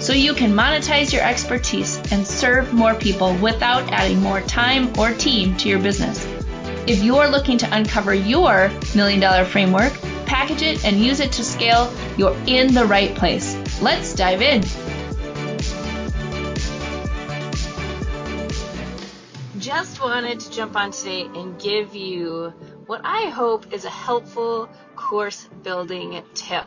So you can monetize your expertise and serve more people without adding more time or team to your business. If you're looking to uncover your million dollar framework, package it, and use it to scale, you're in the right place. Let's dive in. Just wanted to jump on today and give you what I hope is a helpful course building tip.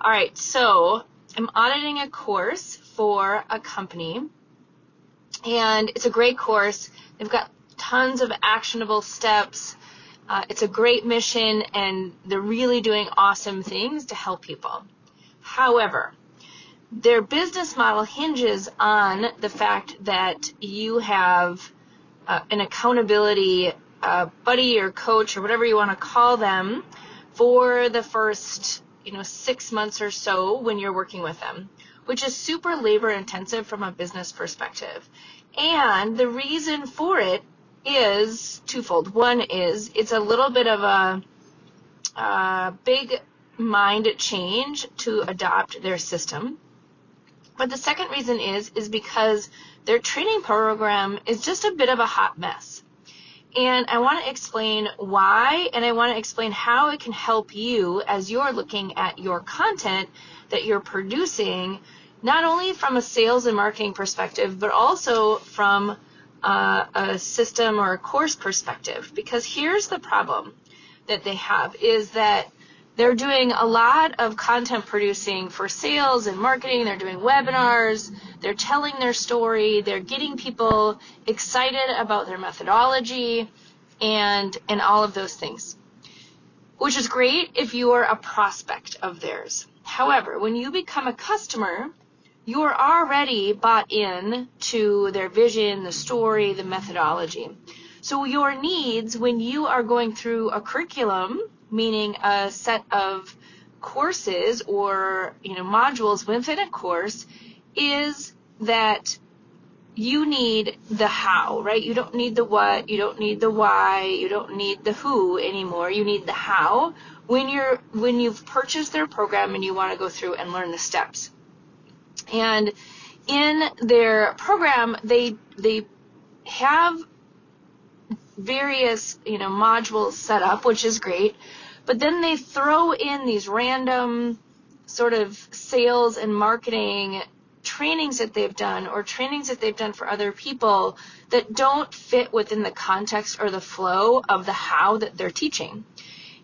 All right, so I'm auditing a course for a company, and it's a great course. They've got tons of actionable steps. Uh, it's a great mission, and they're really doing awesome things to help people. However, their business model hinges on the fact that you have uh, an accountability uh, buddy or coach or whatever you want to call them for the first you know six months or so when you're working with them which is super labor intensive from a business perspective and the reason for it is twofold. One is it's a little bit of a, a big mind change to adopt their system. But the second reason is is because their training program is just a bit of a hot mess. And I want to explain why and I want to explain how it can help you as you're looking at your content that you're producing, not only from a sales and marketing perspective, but also from uh, a system or a course perspective. Because here's the problem that they have is that they're doing a lot of content producing for sales and marketing. They're doing webinars. They're telling their story. They're getting people excited about their methodology and, and all of those things, which is great if you are a prospect of theirs. However, when you become a customer, you're already bought in to their vision, the story, the methodology. So your needs when you are going through a curriculum, meaning a set of courses or, you know, modules within a course is that you need the how, right? You don't need the what, you don't need the why, you don't need the who anymore. You need the how when you're when you've purchased their program and you want to go through and learn the steps. And in their program, they they have various you know modules set up, which is great. But then they throw in these random sort of sales and marketing trainings that they've done or trainings that they've done for other people that don't fit within the context or the flow of the how that they're teaching.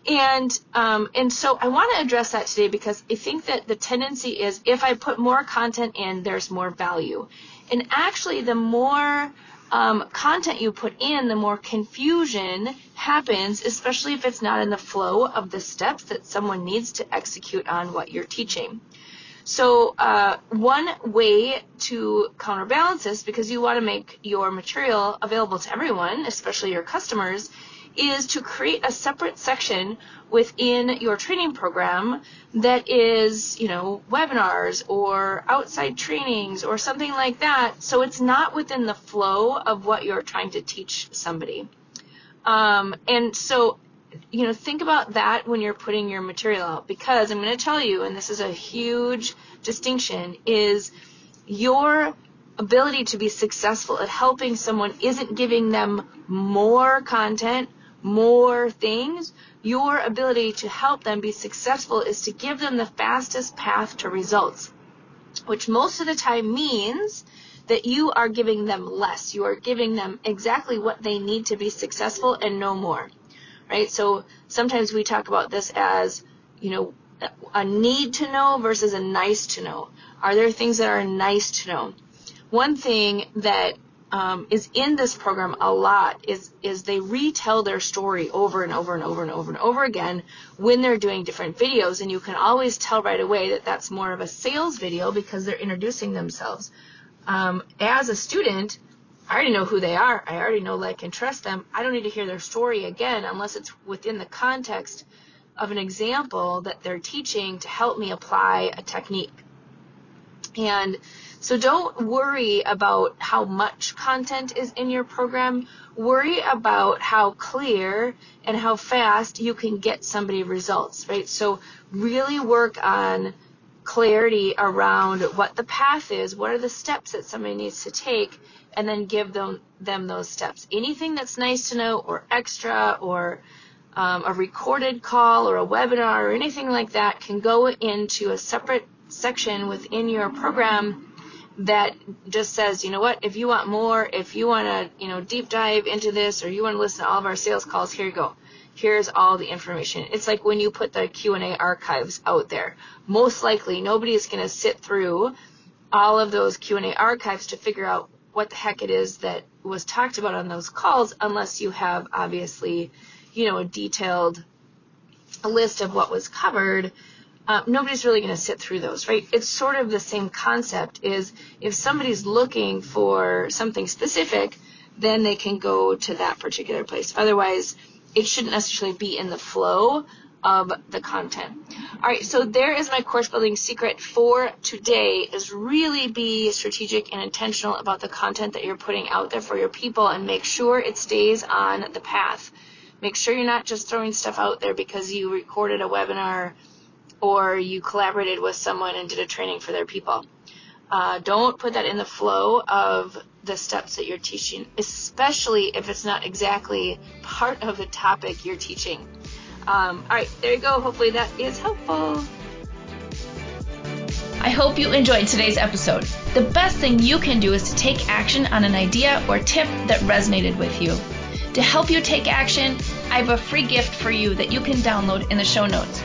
And um, and so I want to address that today because I think that the tendency is if I put more content in, there's more value. And actually, the more um, content you put in, the more confusion happens, especially if it's not in the flow of the steps that someone needs to execute on what you're teaching. So uh, one way to counterbalance this, because you want to make your material available to everyone, especially your customers, is to create a separate section within your training program that is, you know, webinars or outside trainings or something like that. So it's not within the flow of what you're trying to teach somebody. Um, and so, you know, think about that when you're putting your material out because I'm going to tell you, and this is a huge distinction, is your ability to be successful at helping someone isn't giving them more content more things, your ability to help them be successful is to give them the fastest path to results, which most of the time means that you are giving them less. You are giving them exactly what they need to be successful and no more. Right? So sometimes we talk about this as, you know, a need to know versus a nice to know. Are there things that are nice to know? One thing that um, is in this program a lot is is they retell their story over and over and over and over and over again when they're doing different videos and you can always tell right away that that's more of a sales video because they're introducing themselves um, as a student I already know who they are. I already know, like, and trust them. I don't need to hear their story again unless it's within the context of an example that they're teaching to help me apply a technique. And so don't worry about how much content is in your program. Worry about how clear and how fast you can get somebody results, right? So really work on clarity around what the path is, what are the steps that somebody needs to take, and then give them them those steps. Anything that's nice to know or extra or um, a recorded call or a webinar or anything like that can go into a separate section within your program that just says, you know what, if you want more, if you want to, you know, deep dive into this or you want to listen to all of our sales calls, here you go. Here's all the information. It's like when you put the Q&A archives out there. Most likely nobody is going to sit through all of those Q&A archives to figure out what the heck it is that was talked about on those calls unless you have obviously, you know, a detailed list of what was covered uh, nobody's really going to sit through those, right? It's sort of the same concept is if somebody's looking for something specific, then they can go to that particular place. Otherwise, it shouldn't necessarily be in the flow of the content. All right, so there is my course building secret for today is really be strategic and intentional about the content that you're putting out there for your people and make sure it stays on the path. Make sure you're not just throwing stuff out there because you recorded a webinar or you collaborated with someone and did a training for their people. Uh, don't put that in the flow of the steps that you're teaching, especially if it's not exactly part of the topic you're teaching. Um, all right, there you go. Hopefully that is helpful. I hope you enjoyed today's episode. The best thing you can do is to take action on an idea or tip that resonated with you. To help you take action, I have a free gift for you that you can download in the show notes.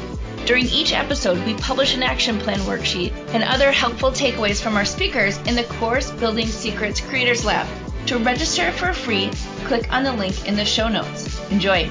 During each episode, we publish an action plan worksheet and other helpful takeaways from our speakers in the Course Building Secrets Creators Lab. To register for free, click on the link in the show notes. Enjoy!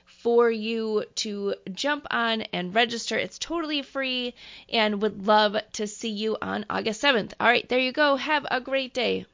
for you to jump on and register. It's totally free and would love to see you on August 7th. All right, there you go. Have a great day.